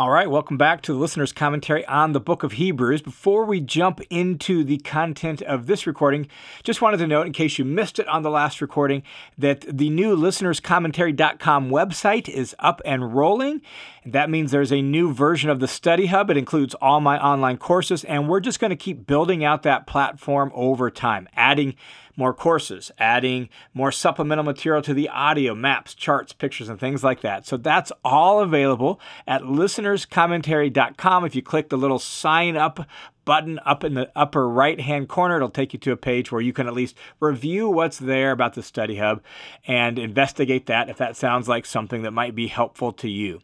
All right, welcome back to the listener's commentary on the book of Hebrews. Before we jump into the content of this recording, just wanted to note, in case you missed it on the last recording, that the new listenerscommentary.com website is up and rolling. That means there's a new version of the Study Hub. It includes all my online courses, and we're just going to keep building out that platform over time, adding more courses, adding more supplemental material to the audio, maps, charts, pictures, and things like that. So that's all available at listenerscommentary.com. If you click the little sign up button up in the upper right hand corner. It'll take you to a page where you can at least review what's there about the Study Hub and investigate that if that sounds like something that might be helpful to you.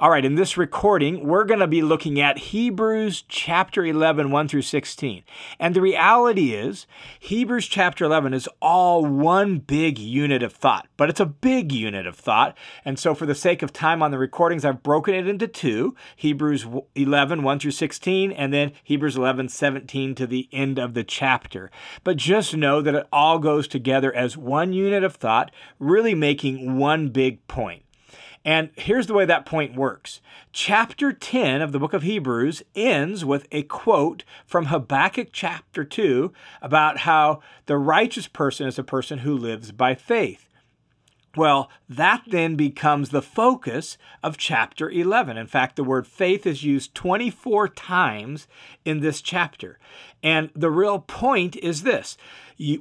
All right, in this recording, we're going to be looking at Hebrews chapter 11, 1 through 16. And the reality is, Hebrews chapter 11 is all one big unit of thought, but it's a big unit of thought. And so, for the sake of time on the recordings, I've broken it into two Hebrews 11, 1 through 16, and then Hebrews 11, 17 to the end of the chapter. But just know that it all goes together as one unit of thought, really making one big point. And here's the way that point works. Chapter 10 of the book of Hebrews ends with a quote from Habakkuk chapter 2 about how the righteous person is a person who lives by faith. Well, that then becomes the focus of chapter 11. In fact, the word faith is used 24 times in this chapter. And the real point is this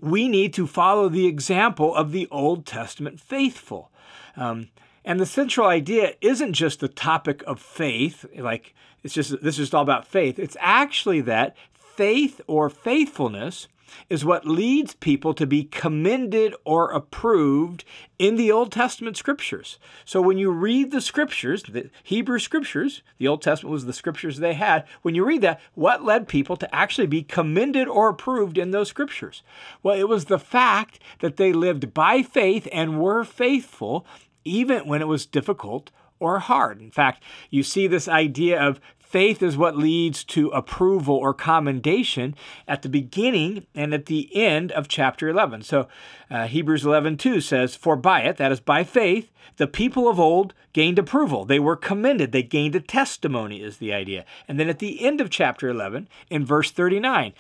we need to follow the example of the Old Testament faithful. Um, and the central idea isn't just the topic of faith, like it's just this is all about faith. It's actually that faith or faithfulness is what leads people to be commended or approved in the Old Testament scriptures. So when you read the scriptures, the Hebrew scriptures, the Old Testament was the scriptures they had. When you read that, what led people to actually be commended or approved in those scriptures? Well, it was the fact that they lived by faith and were faithful even when it was difficult or hard. In fact, you see this idea of faith is what leads to approval or commendation at the beginning and at the end of chapter 11. So uh, Hebrews 11 2 says, For by it, that is by faith, the people of old gained approval. They were commended. They gained a testimony, is the idea. And then at the end of chapter 11, in verse 39,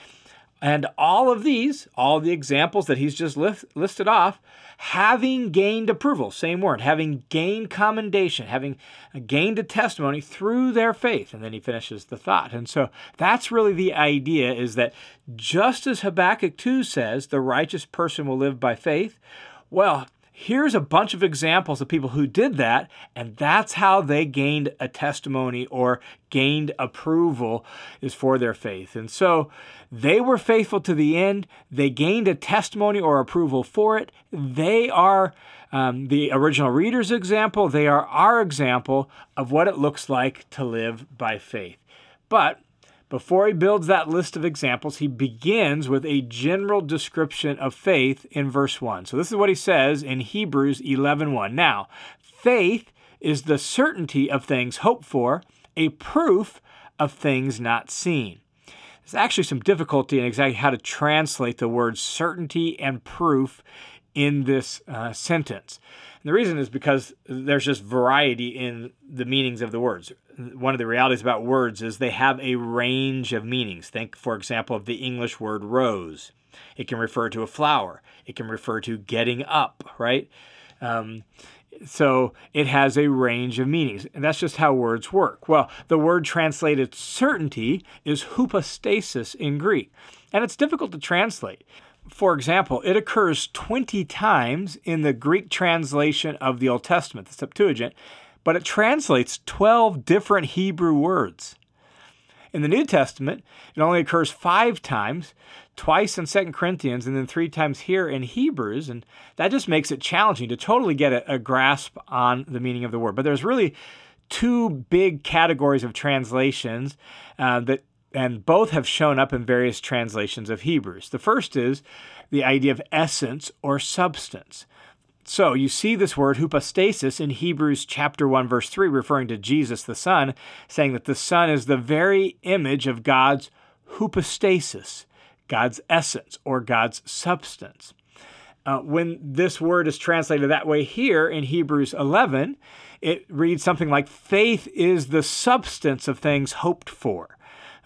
and all of these, all the examples that he's just list, listed off, having gained approval, same word, having gained commendation, having gained a testimony through their faith. And then he finishes the thought. And so that's really the idea is that just as Habakkuk 2 says, the righteous person will live by faith, well, here's a bunch of examples of people who did that, and that's how they gained a testimony or gained approval is for their faith. And so they were faithful to the end. They gained a testimony or approval for it. They are um, the original reader's example. They are our example of what it looks like to live by faith. But before he builds that list of examples, he begins with a general description of faith in verse 1. So this is what he says in Hebrews 11:1. Now, faith is the certainty of things hoped for, a proof of things not seen. There's actually some difficulty in exactly how to translate the words certainty and proof in this uh, sentence. And the reason is because there's just variety in the meanings of the words. One of the realities about words is they have a range of meanings. Think, for example, of the English word rose. It can refer to a flower. It can refer to getting up, right? Um, so it has a range of meanings. And that's just how words work. Well, the word translated certainty is hypostasis in Greek. And it's difficult to translate for example, it occurs 20 times in the Greek translation of the Old Testament, the Septuagint, but it translates 12 different Hebrew words. In the New Testament, it only occurs five times, twice in 2 Corinthians, and then three times here in Hebrews, and that just makes it challenging to totally get a, a grasp on the meaning of the word. But there's really two big categories of translations uh, that and both have shown up in various translations of Hebrews. The first is the idea of essence or substance. So you see this word hypostasis in Hebrews chapter 1 verse 3 referring to Jesus the Son, saying that the Son is the very image of God's hypostasis, God's essence or God's substance. Uh, when this word is translated that way here in Hebrews 11, it reads something like faith is the substance of things hoped for.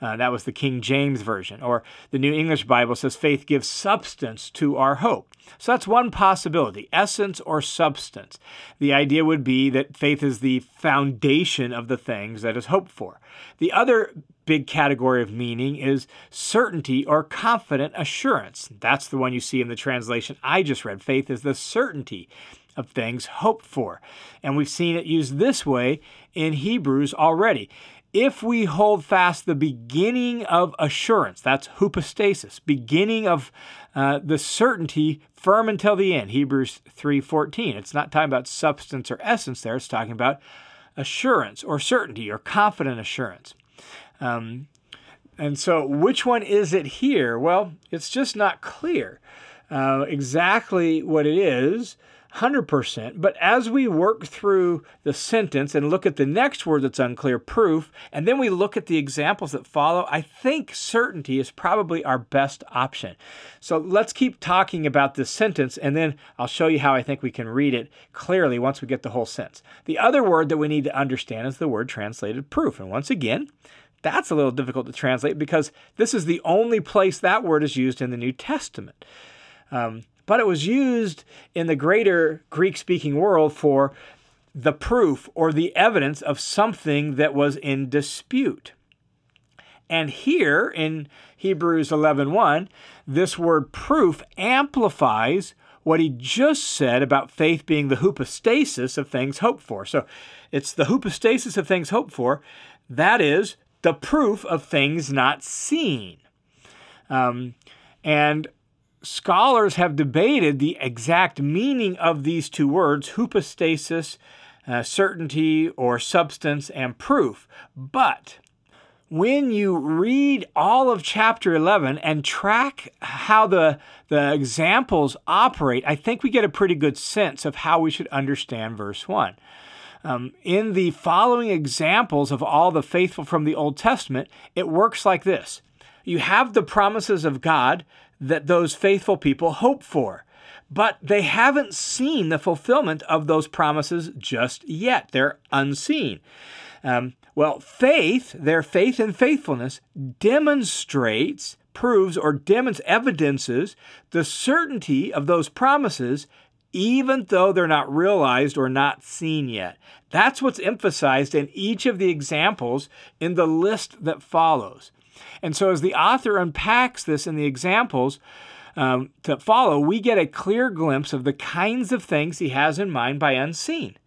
Uh, that was the King James Version. Or the New English Bible says faith gives substance to our hope. So that's one possibility essence or substance. The idea would be that faith is the foundation of the things that is hoped for. The other big category of meaning is certainty or confident assurance. That's the one you see in the translation I just read. Faith is the certainty of things hoped for. And we've seen it used this way in Hebrews already if we hold fast the beginning of assurance, that's hypostasis, beginning of uh, the certainty firm until the end, Hebrews 3.14. It's not talking about substance or essence there, it's talking about assurance or certainty or confident assurance. Um, and so, which one is it here? Well, it's just not clear uh, exactly what it is. 100%. But as we work through the sentence and look at the next word that's unclear, proof, and then we look at the examples that follow, I think certainty is probably our best option. So let's keep talking about this sentence, and then I'll show you how I think we can read it clearly once we get the whole sense. The other word that we need to understand is the word translated proof. And once again, that's a little difficult to translate because this is the only place that word is used in the New Testament. Um, but it was used in the greater Greek speaking world for the proof or the evidence of something that was in dispute. And here in Hebrews 11:1, this word proof amplifies what he just said about faith being the hypostasis of things hoped for. So it's the hypostasis of things hoped for, that is, the proof of things not seen. Um, and scholars have debated the exact meaning of these two words, hypostasis, uh, certainty or substance, and proof. But when you read all of chapter 11 and track how the, the examples operate, I think we get a pretty good sense of how we should understand verse 1. Um, in the following examples of all the faithful from the Old Testament, it works like this you have the promises of God that those faithful people hope for. But they haven't seen the fulfillment of those promises just yet. They're unseen. Um, well, faith, their faith and faithfulness, demonstrates, proves, or demonstrates, evidences the certainty of those promises, even though they're not realized or not seen yet. That's what's emphasized in each of the examples in the list that follows. And so, as the author unpacks this in the examples um, to follow, we get a clear glimpse of the kinds of things he has in mind by unseen.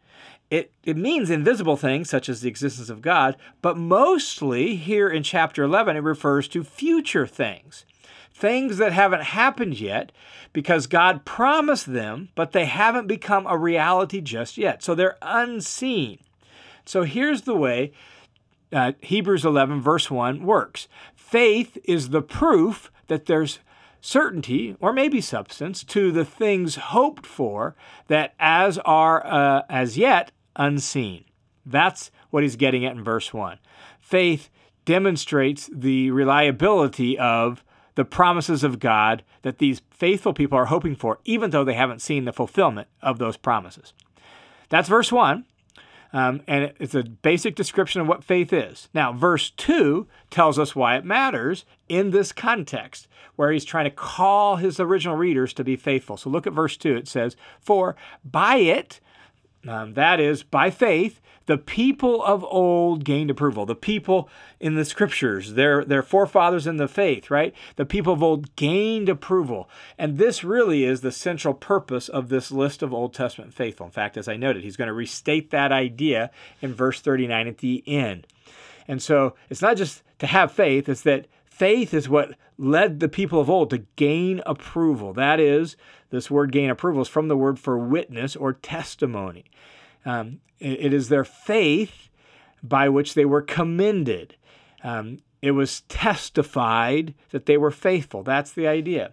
It, it means invisible things such as the existence of God, but mostly here in chapter 11, it refers to future things. Things that haven't happened yet because God promised them, but they haven't become a reality just yet. So they're unseen. So here's the way uh, Hebrews 11, verse 1 works. Faith is the proof that there's certainty or maybe substance to the things hoped for that as are uh, as yet unseen. That's what he's getting at in verse 1. Faith demonstrates the reliability of the promises of God that these faithful people are hoping for, even though they haven't seen the fulfillment of those promises. That's verse 1. Um, and it's a basic description of what faith is. Now, verse 2 tells us why it matters in this context, where he's trying to call his original readers to be faithful. So look at verse 2. It says, For by it, um, that is, by faith, the people of old gained approval. The people in the scriptures, their, their forefathers in the faith, right? The people of old gained approval. And this really is the central purpose of this list of Old Testament faithful. In fact, as I noted, he's going to restate that idea in verse 39 at the end. And so it's not just to have faith, it's that faith is what led the people of old to gain approval. That is, this word gain approval is from the word for witness or testimony. Um, it is their faith by which they were commended. Um, it was testified that they were faithful. That's the idea.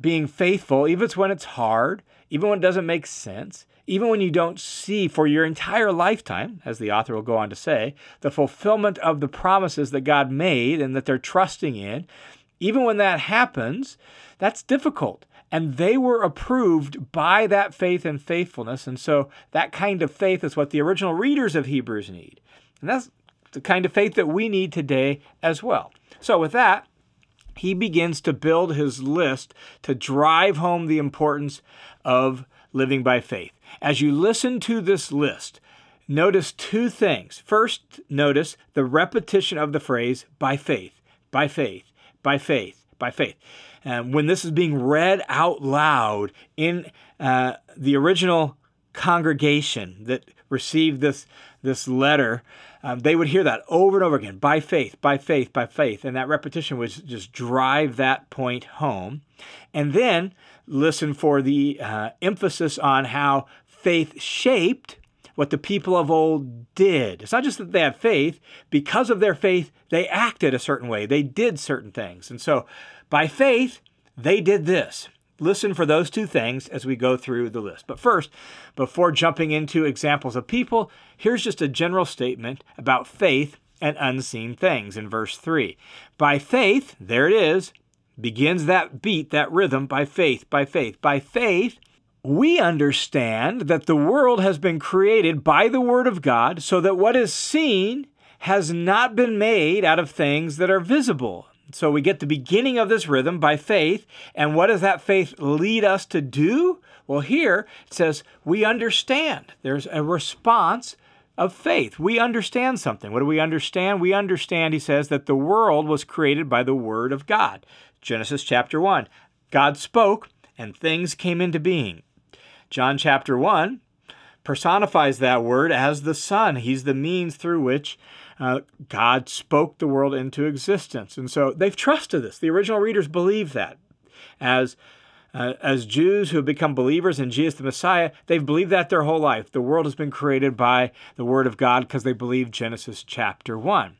Being faithful, even when it's hard, even when it doesn't make sense, even when you don't see for your entire lifetime, as the author will go on to say, the fulfillment of the promises that God made and that they're trusting in, even when that happens, that's difficult. and they were approved by that faith and faithfulness. And so that kind of faith is what the original readers of Hebrews need. And that's the kind of faith that we need today as well. So, with that, he begins to build his list to drive home the importance of living by faith. As you listen to this list, notice two things. First, notice the repetition of the phrase by faith, by faith, by faith, by faith. Um, when this is being read out loud in uh, the original congregation that received this, this letter, um, they would hear that over and over again by faith, by faith, by faith. And that repetition would just drive that point home. And then listen for the uh, emphasis on how faith shaped what the people of old did. It's not just that they had faith, because of their faith, they acted a certain way, they did certain things. And so by faith, they did this. Listen for those two things as we go through the list. But first, before jumping into examples of people, here's just a general statement about faith and unseen things in verse 3. By faith, there it is, begins that beat, that rhythm, by faith, by faith. By faith, we understand that the world has been created by the Word of God, so that what is seen has not been made out of things that are visible. So we get the beginning of this rhythm by faith. And what does that faith lead us to do? Well, here it says we understand. There's a response of faith. We understand something. What do we understand? We understand, he says, that the world was created by the Word of God. Genesis chapter 1. God spoke and things came into being. John chapter 1 personifies that word as the Son. He's the means through which uh, God spoke the world into existence. And so they've trusted this. The original readers believe that. As uh, as Jews who have become believers in Jesus the Messiah, they've believed that their whole life. The world has been created by the Word of God because they believe Genesis chapter 1.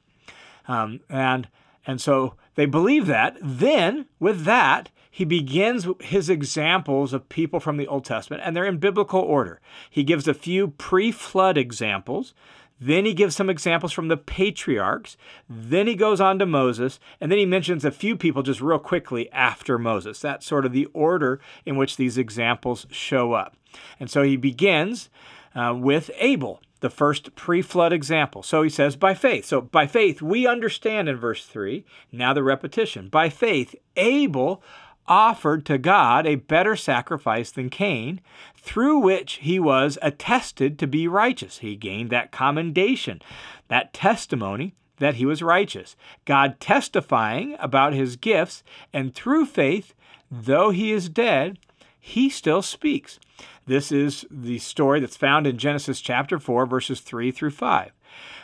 Um, and, and so they believe that. Then, with that, he begins his examples of people from the Old Testament, and they're in biblical order. He gives a few pre flood examples. Then he gives some examples from the patriarchs. Then he goes on to Moses. And then he mentions a few people just real quickly after Moses. That's sort of the order in which these examples show up. And so he begins uh, with Abel, the first pre flood example. So he says, by faith. So by faith, we understand in verse 3. Now the repetition. By faith, Abel offered to God a better sacrifice than Cain, through which he was attested to be righteous. He gained that commendation, that testimony that he was righteous. God testifying about his gifts, and through faith, though he is dead, he still speaks. This is the story that's found in Genesis chapter 4, verses 3 through 5.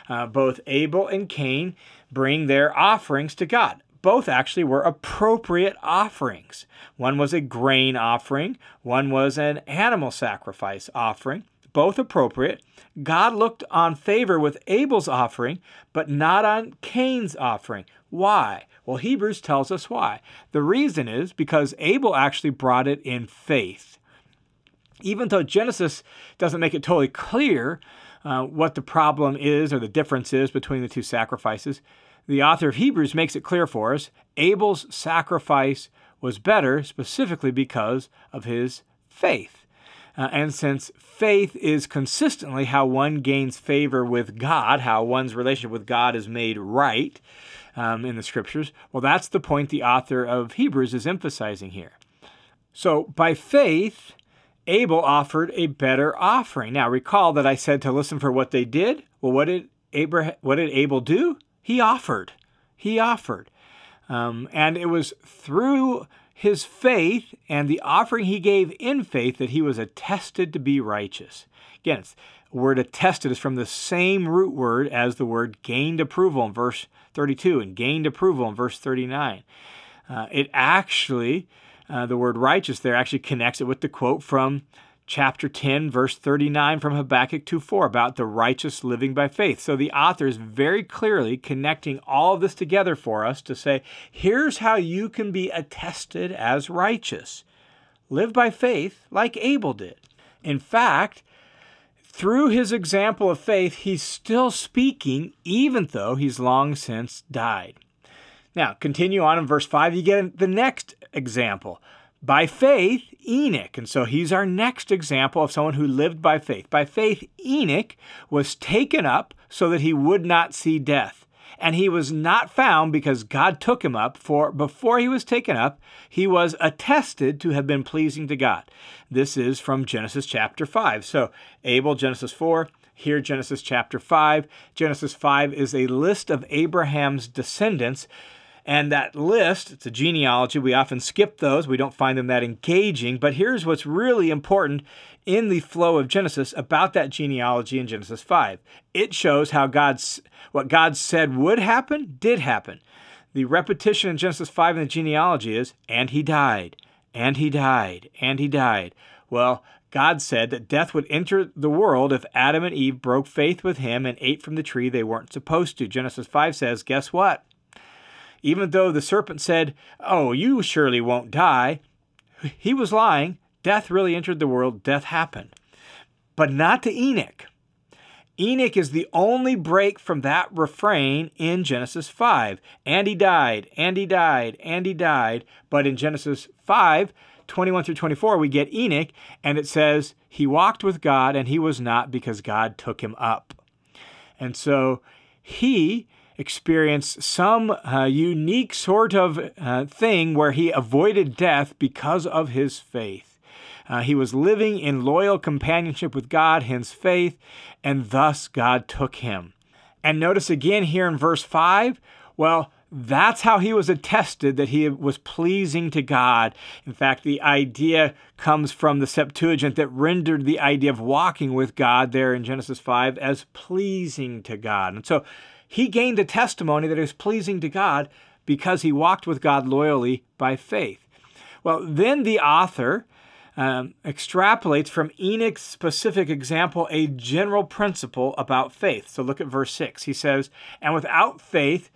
Uh, both Abel and Cain bring their offerings to God both actually were appropriate offerings. One was a grain offering, one was an animal sacrifice offering, both appropriate. God looked on favor with Abel's offering, but not on Cain's offering. Why? Well, Hebrews tells us why. The reason is because Abel actually brought it in faith. Even though Genesis doesn't make it totally clear uh, what the problem is or the difference is between the two sacrifices, the author of Hebrews makes it clear for us Abel's sacrifice was better specifically because of his faith. Uh, and since faith is consistently how one gains favor with God, how one's relationship with God is made right um, in the scriptures, well, that's the point the author of Hebrews is emphasizing here. So, by faith, Abel offered a better offering. Now, recall that I said to listen for what they did. Well, what did Abraham, what did Abel do? He offered. He offered. Um, and it was through his faith and the offering he gave in faith that he was attested to be righteous. Again, the word attested is from the same root word as the word gained approval in verse 32 and gained approval in verse 39. Uh, it actually, uh, the word righteous there actually connects it with the quote from chapter 10, verse 39 from Habakkuk 2:4 about the righteous living by faith. So the author is very clearly connecting all of this together for us to say, here's how you can be attested as righteous. Live by faith like Abel did. In fact, through his example of faith, he's still speaking even though he's long since died. Now, continue on in verse 5, you get the next example By faith, Enoch, and so he's our next example of someone who lived by faith. By faith, Enoch was taken up so that he would not see death. And he was not found because God took him up, for before he was taken up, he was attested to have been pleasing to God. This is from Genesis chapter 5. So, Abel, Genesis 4, here, Genesis chapter 5. Genesis 5 is a list of Abraham's descendants and that list, it's a genealogy. We often skip those. We don't find them that engaging. But here's what's really important in the flow of Genesis about that genealogy in Genesis 5. It shows how God's what God said would happen did happen. The repetition in Genesis 5 in the genealogy is and he died, and he died, and he died. Well, God said that death would enter the world if Adam and Eve broke faith with him and ate from the tree they weren't supposed to. Genesis 5 says, guess what? Even though the serpent said, Oh, you surely won't die, he was lying. Death really entered the world, death happened. But not to Enoch. Enoch is the only break from that refrain in Genesis 5. And he died, and he died, and he died. But in Genesis 5, 21 through 24, we get Enoch, and it says, He walked with God, and he was not because God took him up. And so he experienced some uh, unique sort of uh, thing where he avoided death because of his faith. Uh, he was living in loyal companionship with God, hence faith, and thus God took him. And notice again here in verse 5, well, that's how he was attested that he was pleasing to God. In fact, the idea comes from the Septuagint that rendered the idea of walking with God there in Genesis 5 as pleasing to God. And so he gained a testimony that is pleasing to God because he walked with God loyally by faith. Well, then the author um, extrapolates from Enoch's specific example a general principle about faith. So look at verse 6. He says, And without faith,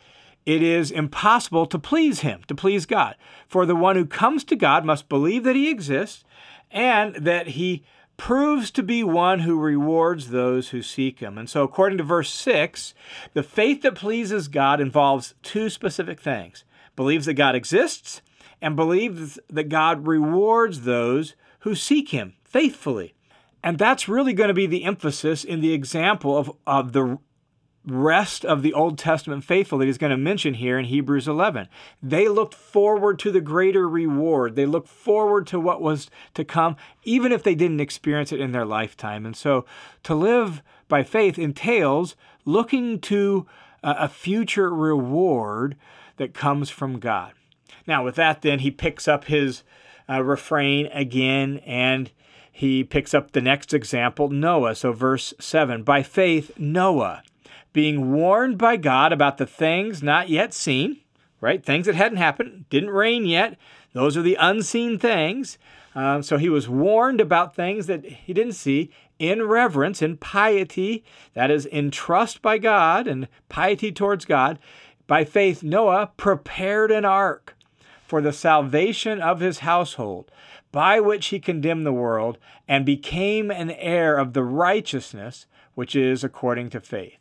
it is impossible to please him, to please God. For the one who comes to God must believe that he exists and that he proves to be one who rewards those who seek him. And so, according to verse 6, the faith that pleases God involves two specific things believes that God exists and believes that God rewards those who seek him faithfully. And that's really going to be the emphasis in the example of, of the rest of the Old Testament faithful that he's going to mention here in Hebrews 11. They looked forward to the greater reward. They looked forward to what was to come, even if they didn't experience it in their lifetime. And so to live by faith entails looking to a future reward that comes from God. Now, with that, then, he picks up his uh, refrain again and he picks up the next example, Noah. So, verse 7 By faith, Noah being warned by God about the things not yet seen, right? Things that hadn't happened, didn't rain yet. Those are the unseen things. Um, so he was warned about things that he didn't see in reverence, in piety, that is, in trust by God and piety towards God. By faith, Noah prepared an ark for the salvation of his household, by which he condemned the world and became an heir of the righteousness which is according to faith.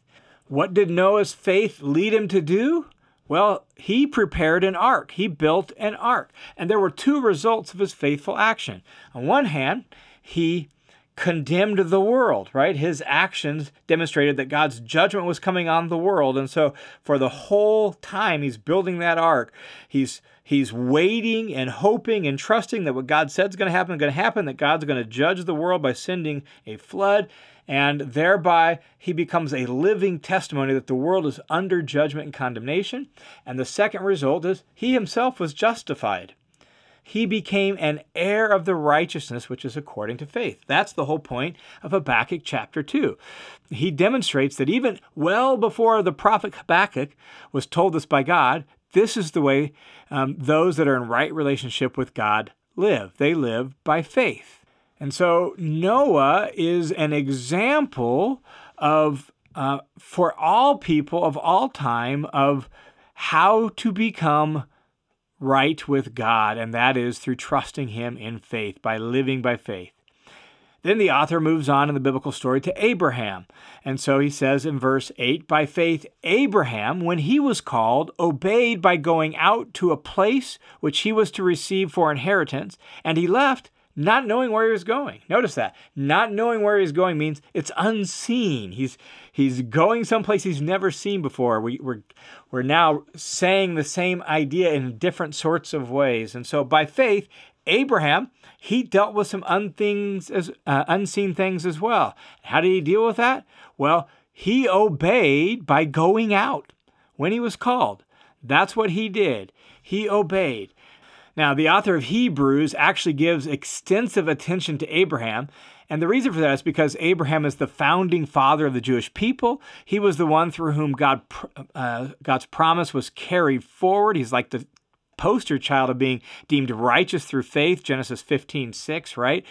What did Noah's faith lead him to do? Well, he prepared an ark. He built an ark. And there were two results of his faithful action. On one hand, he condemned the world, right? His actions demonstrated that God's judgment was coming on the world. And so for the whole time he's building that ark, he's he's waiting and hoping and trusting that what God said is going to happen is going to happen, that God's going to judge the world by sending a flood and thereby he becomes a living testimony that the world is under judgment and condemnation. And the second result is he himself was justified. He became an heir of the righteousness which is according to faith. That's the whole point of Habakkuk chapter 2. He demonstrates that even well before the prophet Habakkuk was told this by God, this is the way um, those that are in right relationship with God live. They live by faith. And so Noah is an example of, uh, for all people of all time, of how to become right with God, and that is through trusting Him in faith, by living by faith. Then the author moves on in the biblical story to Abraham. And so he says in verse 8 By faith, Abraham, when he was called, obeyed by going out to a place which he was to receive for inheritance, and he left not knowing where he was going. Notice that. Not knowing where he's going means it's unseen. He's he's going someplace he's never seen before. We, we're we're now saying the same idea in different sorts of ways. And so by faith, Abraham, he dealt with some unthings as, uh, unseen things as well. How did he deal with that? Well, he obeyed by going out when he was called. That's what he did. He obeyed. Now, the author of Hebrews actually gives extensive attention to Abraham. And the reason for that is because Abraham is the founding father of the Jewish people. He was the one through whom God, uh, God's promise was carried forward. He's like the poster child of being deemed righteous through faith, Genesis 15 6, right?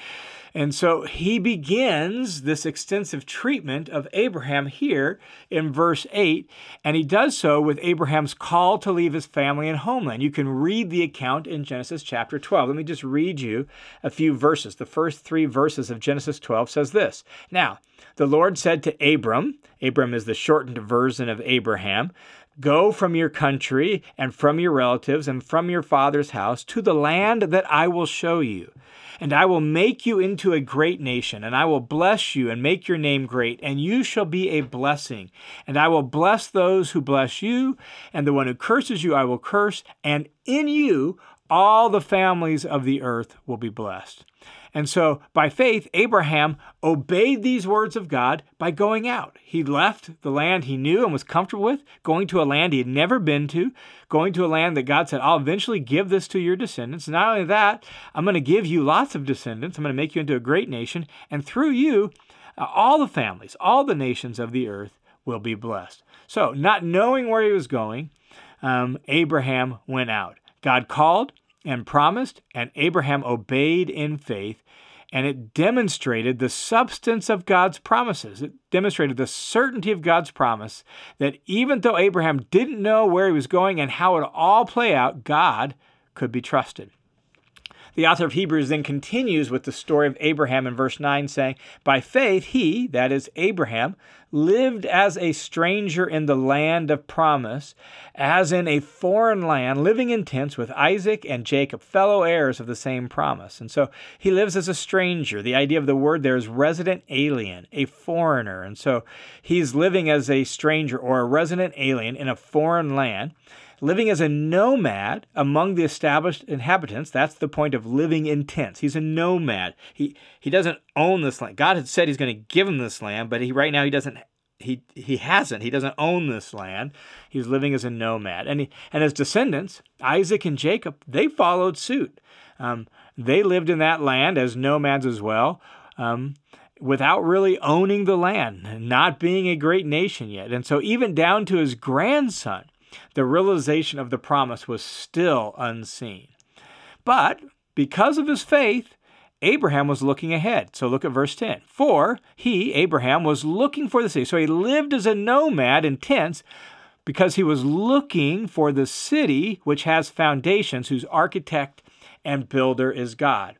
And so he begins this extensive treatment of Abraham here in verse 8, and he does so with Abraham's call to leave his family and homeland. You can read the account in Genesis chapter 12. Let me just read you a few verses. The first three verses of Genesis 12 says this Now, the Lord said to Abram, Abram is the shortened version of Abraham, Go from your country and from your relatives and from your father's house to the land that I will show you. And I will make you into a great nation, and I will bless you and make your name great, and you shall be a blessing. And I will bless those who bless you, and the one who curses you I will curse, and in you all the families of the earth will be blessed. And so, by faith, Abraham obeyed these words of God by going out. He left the land he knew and was comfortable with, going to a land he had never been to, going to a land that God said, I'll eventually give this to your descendants. Not only that, I'm going to give you lots of descendants. I'm going to make you into a great nation. And through you, uh, all the families, all the nations of the earth will be blessed. So, not knowing where he was going, um, Abraham went out. God called, and promised, and Abraham obeyed in faith, and it demonstrated the substance of God's promises. It demonstrated the certainty of God's promise that even though Abraham didn't know where he was going and how it all play out, God could be trusted. The author of Hebrews then continues with the story of Abraham in verse 9, saying, By faith, he, that is Abraham, lived as a stranger in the land of promise, as in a foreign land, living in tents with Isaac and Jacob, fellow heirs of the same promise. And so he lives as a stranger. The idea of the word there is resident alien, a foreigner. And so he's living as a stranger or a resident alien in a foreign land living as a nomad among the established inhabitants. That's the point of living in tents. He's a nomad. He he doesn't own this land. God had said he's going to give him this land, but he right now he doesn't he he hasn't. He doesn't own this land. He's living as a nomad, and he, and his descendants, Isaac and Jacob, they followed suit. Um, they lived in that land as nomads as well. Um, without really owning the land, not being a great nation yet. And so, even down to his grandson, the realization of the promise was still unseen. But because of his faith, Abraham was looking ahead. So look at verse 10. For he, Abraham, was looking for the city. So he lived as a nomad in tents because he was looking for the city which has foundations, whose architect and builder is God.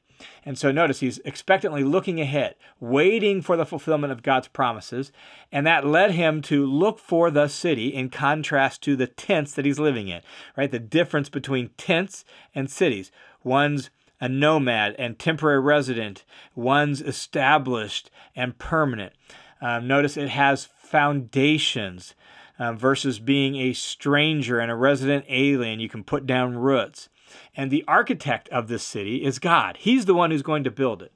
And so notice he's expectantly looking ahead, waiting for the fulfillment of God's promises. And that led him to look for the city in contrast to the tents that he's living in, right? The difference between tents and cities. One's a nomad and temporary resident, one's established and permanent. Um, notice it has foundations. Uh, versus being a stranger and a resident alien, you can put down roots. And the architect of this city is God. He's the one who's going to build it.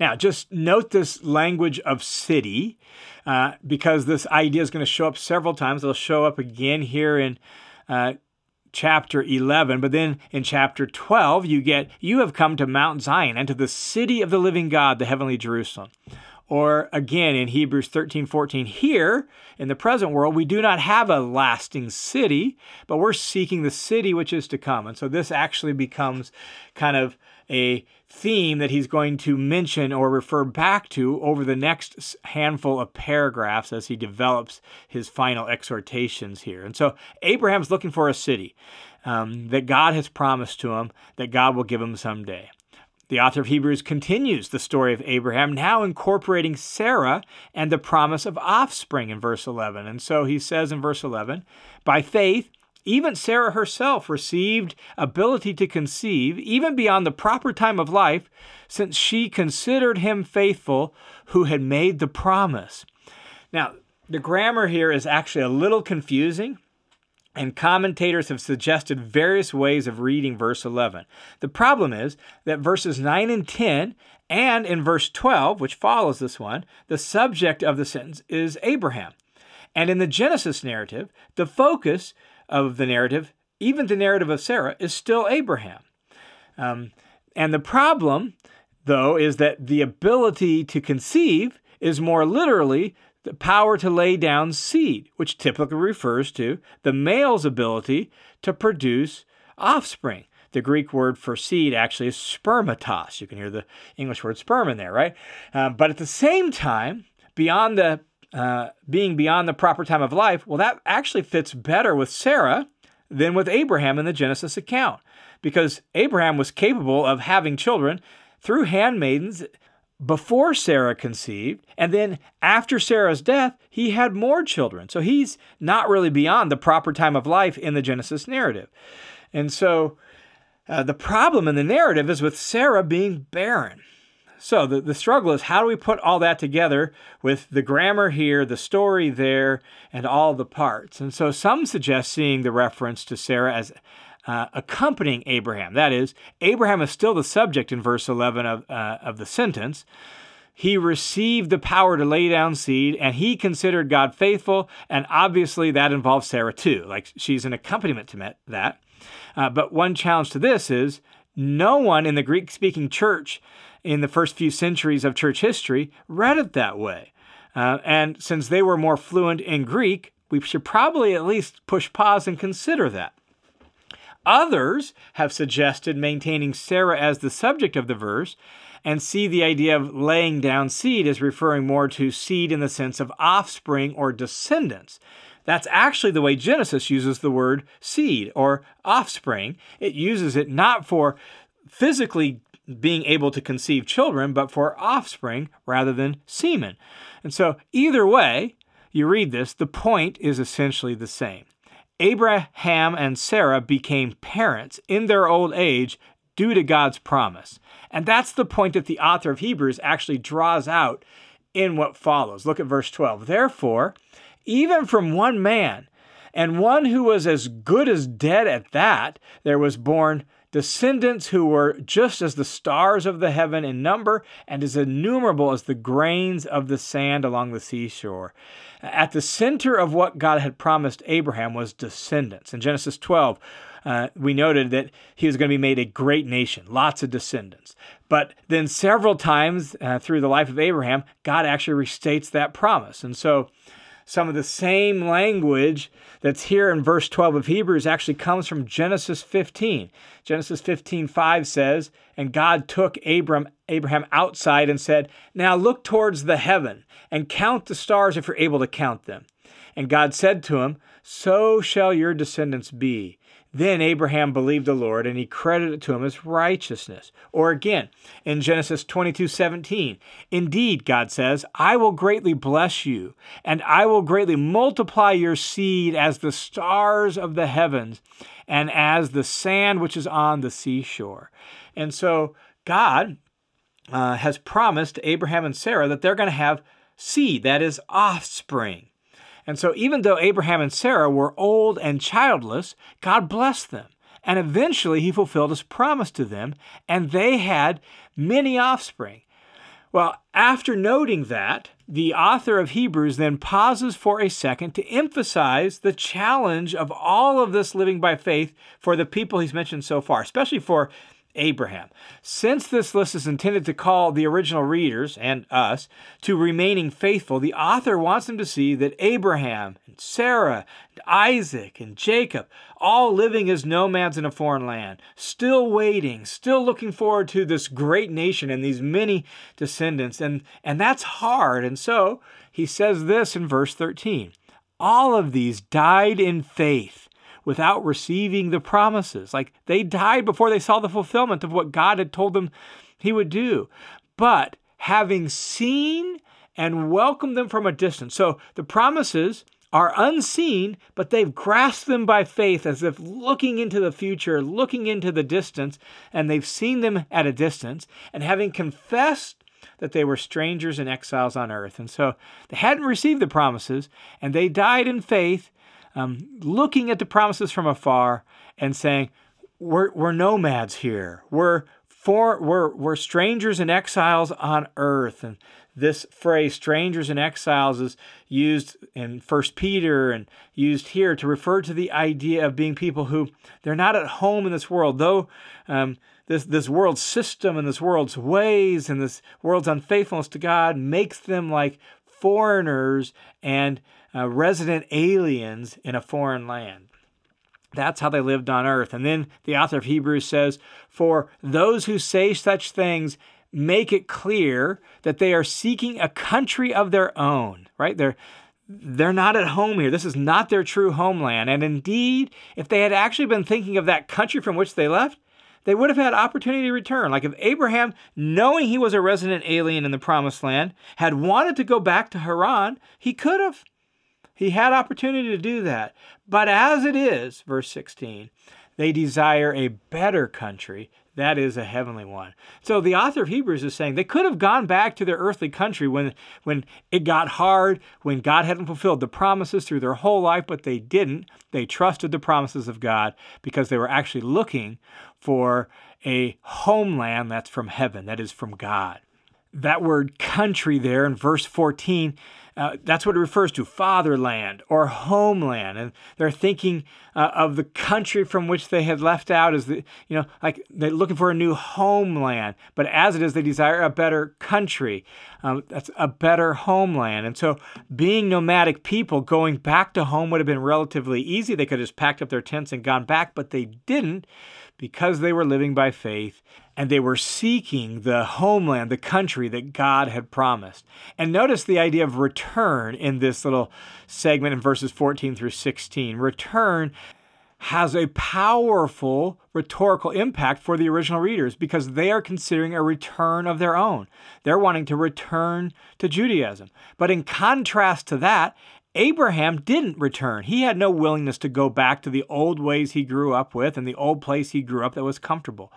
Now, just note this language of city uh, because this idea is going to show up several times. It'll show up again here in uh, chapter 11, but then in chapter 12, you get, You have come to Mount Zion and to the city of the living God, the heavenly Jerusalem. Or again in Hebrews 13 14, here in the present world, we do not have a lasting city, but we're seeking the city which is to come. And so this actually becomes kind of a theme that he's going to mention or refer back to over the next handful of paragraphs as he develops his final exhortations here. And so Abraham's looking for a city um, that God has promised to him that God will give him someday. The author of Hebrews continues the story of Abraham, now incorporating Sarah and the promise of offspring in verse 11. And so he says in verse 11, By faith, even Sarah herself received ability to conceive, even beyond the proper time of life, since she considered him faithful who had made the promise. Now, the grammar here is actually a little confusing and commentators have suggested various ways of reading verse 11. The problem is that verses 9 and 10, and in verse 12, which follows this one, the subject of the sentence is Abraham. And in the Genesis narrative, the focus of the narrative, even the narrative of Sarah, is still Abraham. Um, and the problem, though, is that the ability to conceive is more literally the power to lay down seed, which typically refers to the male's ability to produce offspring. The Greek word for seed actually is spermatos. You can hear the English word sperm in there, right? Uh, but at the same time, beyond the uh, being beyond the proper time of life, well, that actually fits better with Sarah than with Abraham in the Genesis account, because Abraham was capable of having children through handmaidens before Sarah conceived, and then after Sarah's death, he had more children. So he's not really beyond the proper time of life in the Genesis narrative. And so uh, the problem in the narrative is with Sarah being barren. So the, the struggle is how do we put all that together with the grammar here, the story there, and all the parts? And so some suggest seeing the reference to Sarah as uh, accompanying Abraham. That is, Abraham is still the subject in verse 11 of, uh, of the sentence. He received the power to lay down seed and he considered God faithful. And obviously, that involves Sarah too. Like she's an accompaniment to that. Uh, but one challenge to this is no one in the Greek speaking church in the first few centuries of church history read it that way. Uh, and since they were more fluent in Greek, we should probably at least push pause and consider that. Others have suggested maintaining Sarah as the subject of the verse and see the idea of laying down seed as referring more to seed in the sense of offspring or descendants. That's actually the way Genesis uses the word seed or offspring. It uses it not for physically being able to conceive children, but for offspring rather than semen. And so, either way you read this, the point is essentially the same. Abraham and Sarah became parents in their old age due to God's promise. And that's the point that the author of Hebrews actually draws out in what follows. Look at verse 12. Therefore, even from one man, and one who was as good as dead at that, there was born descendants who were just as the stars of the heaven in number and as innumerable as the grains of the sand along the seashore. At the center of what God had promised Abraham was descendants. In Genesis 12, uh, we noted that he was going to be made a great nation, lots of descendants. But then, several times uh, through the life of Abraham, God actually restates that promise. And so, some of the same language that's here in verse 12 of Hebrews actually comes from Genesis 15. Genesis 15, 5 says, And God took Abram, Abraham outside and said, Now look towards the heaven and count the stars if you're able to count them. And God said to him, So shall your descendants be. Then Abraham believed the Lord, and he credited it to him as righteousness. Or again, in Genesis 22 17, Indeed, God says, I will greatly bless you, and I will greatly multiply your seed as the stars of the heavens, and as the sand which is on the seashore. And so, God uh, has promised Abraham and Sarah that they're going to have seed, that is, offspring. And so, even though Abraham and Sarah were old and childless, God blessed them. And eventually, he fulfilled his promise to them, and they had many offspring. Well, after noting that, the author of Hebrews then pauses for a second to emphasize the challenge of all of this living by faith for the people he's mentioned so far, especially for Abraham. Since this list is intended to call the original readers and us to remaining faithful, the author wants them to see that Abraham and Sarah and Isaac and Jacob, all living as nomads in a foreign land, still waiting, still looking forward to this great nation and these many descendants. And, and that's hard. And so he says this in verse 13 All of these died in faith without receiving the promises. Like they died before they saw the fulfillment of what God had told them he would do. But having seen and welcomed them from a distance. So the promises are unseen, but they've grasped them by faith as if looking into the future, looking into the distance, and they've seen them at a distance, and having confessed that they were strangers and exiles on earth. And so they hadn't received the promises, and they died in faith, um, looking at the promises from afar and saying, We're, we're nomads here. We're, for, we're, we're strangers and exiles on earth. And this phrase strangers and exiles is used in first peter and used here to refer to the idea of being people who they're not at home in this world though um, this, this world's system and this world's ways and this world's unfaithfulness to god makes them like foreigners and uh, resident aliens in a foreign land that's how they lived on earth. And then the author of Hebrews says, For those who say such things make it clear that they are seeking a country of their own, right? They're they're not at home here. This is not their true homeland. And indeed, if they had actually been thinking of that country from which they left, they would have had opportunity to return. Like if Abraham, knowing he was a resident alien in the promised land, had wanted to go back to Haran, he could have. He had opportunity to do that. But as it is, verse 16, they desire a better country that is a heavenly one. So the author of Hebrews is saying they could have gone back to their earthly country when, when it got hard, when God hadn't fulfilled the promises through their whole life, but they didn't. They trusted the promises of God because they were actually looking for a homeland that's from heaven, that is from God. That word country there in verse 14 uh, that's what it refers to fatherland or homeland. And they're thinking uh, of the country from which they had left out as the you know like they're looking for a new homeland. But as it is they desire a better country. Um, that's a better homeland. And so being nomadic people going back to home would have been relatively easy. They could have just packed up their tents and gone back but they didn't because they were living by faith and they were seeking the homeland, the country that God had promised. And notice the idea of return in this little segment in verses 14 through 16. Return has a powerful rhetorical impact for the original readers because they are considering a return of their own. They're wanting to return to Judaism. But in contrast to that, Abraham didn't return. He had no willingness to go back to the old ways he grew up with and the old place he grew up that was comfortable.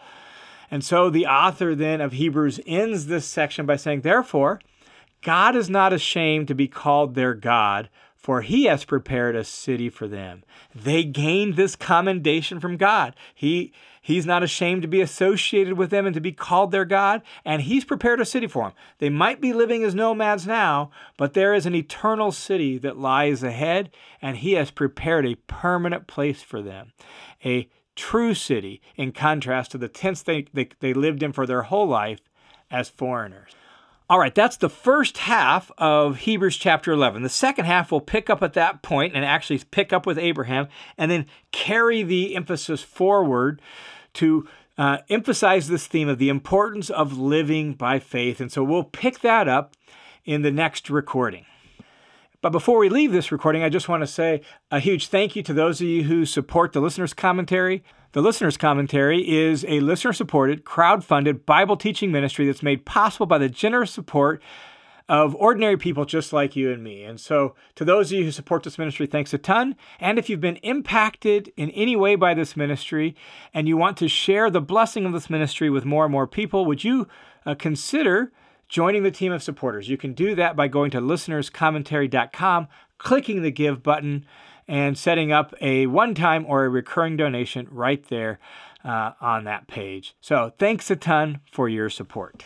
And so the author then of Hebrews ends this section by saying, Therefore, God is not ashamed to be called their God, for he has prepared a city for them. They gained this commendation from God. He He's not ashamed to be associated with them and to be called their God, and He's prepared a city for them. They might be living as nomads now, but there is an eternal city that lies ahead, and He has prepared a permanent place for them. A true city in contrast to the tents they, they, they lived in for their whole life as foreigners. All right, that's the first half of Hebrews chapter 11. The second half will pick up at that point and actually pick up with Abraham and then carry the emphasis forward to uh, emphasize this theme of the importance of living by faith. And so we'll pick that up in the next recording. But before we leave this recording, I just want to say a huge thank you to those of you who support the listener's commentary. The listener's commentary is a listener supported, crowd funded Bible teaching ministry that's made possible by the generous support of ordinary people just like you and me. And so, to those of you who support this ministry, thanks a ton. And if you've been impacted in any way by this ministry and you want to share the blessing of this ministry with more and more people, would you uh, consider? Joining the team of supporters. You can do that by going to listenerscommentary.com, clicking the give button, and setting up a one time or a recurring donation right there uh, on that page. So thanks a ton for your support.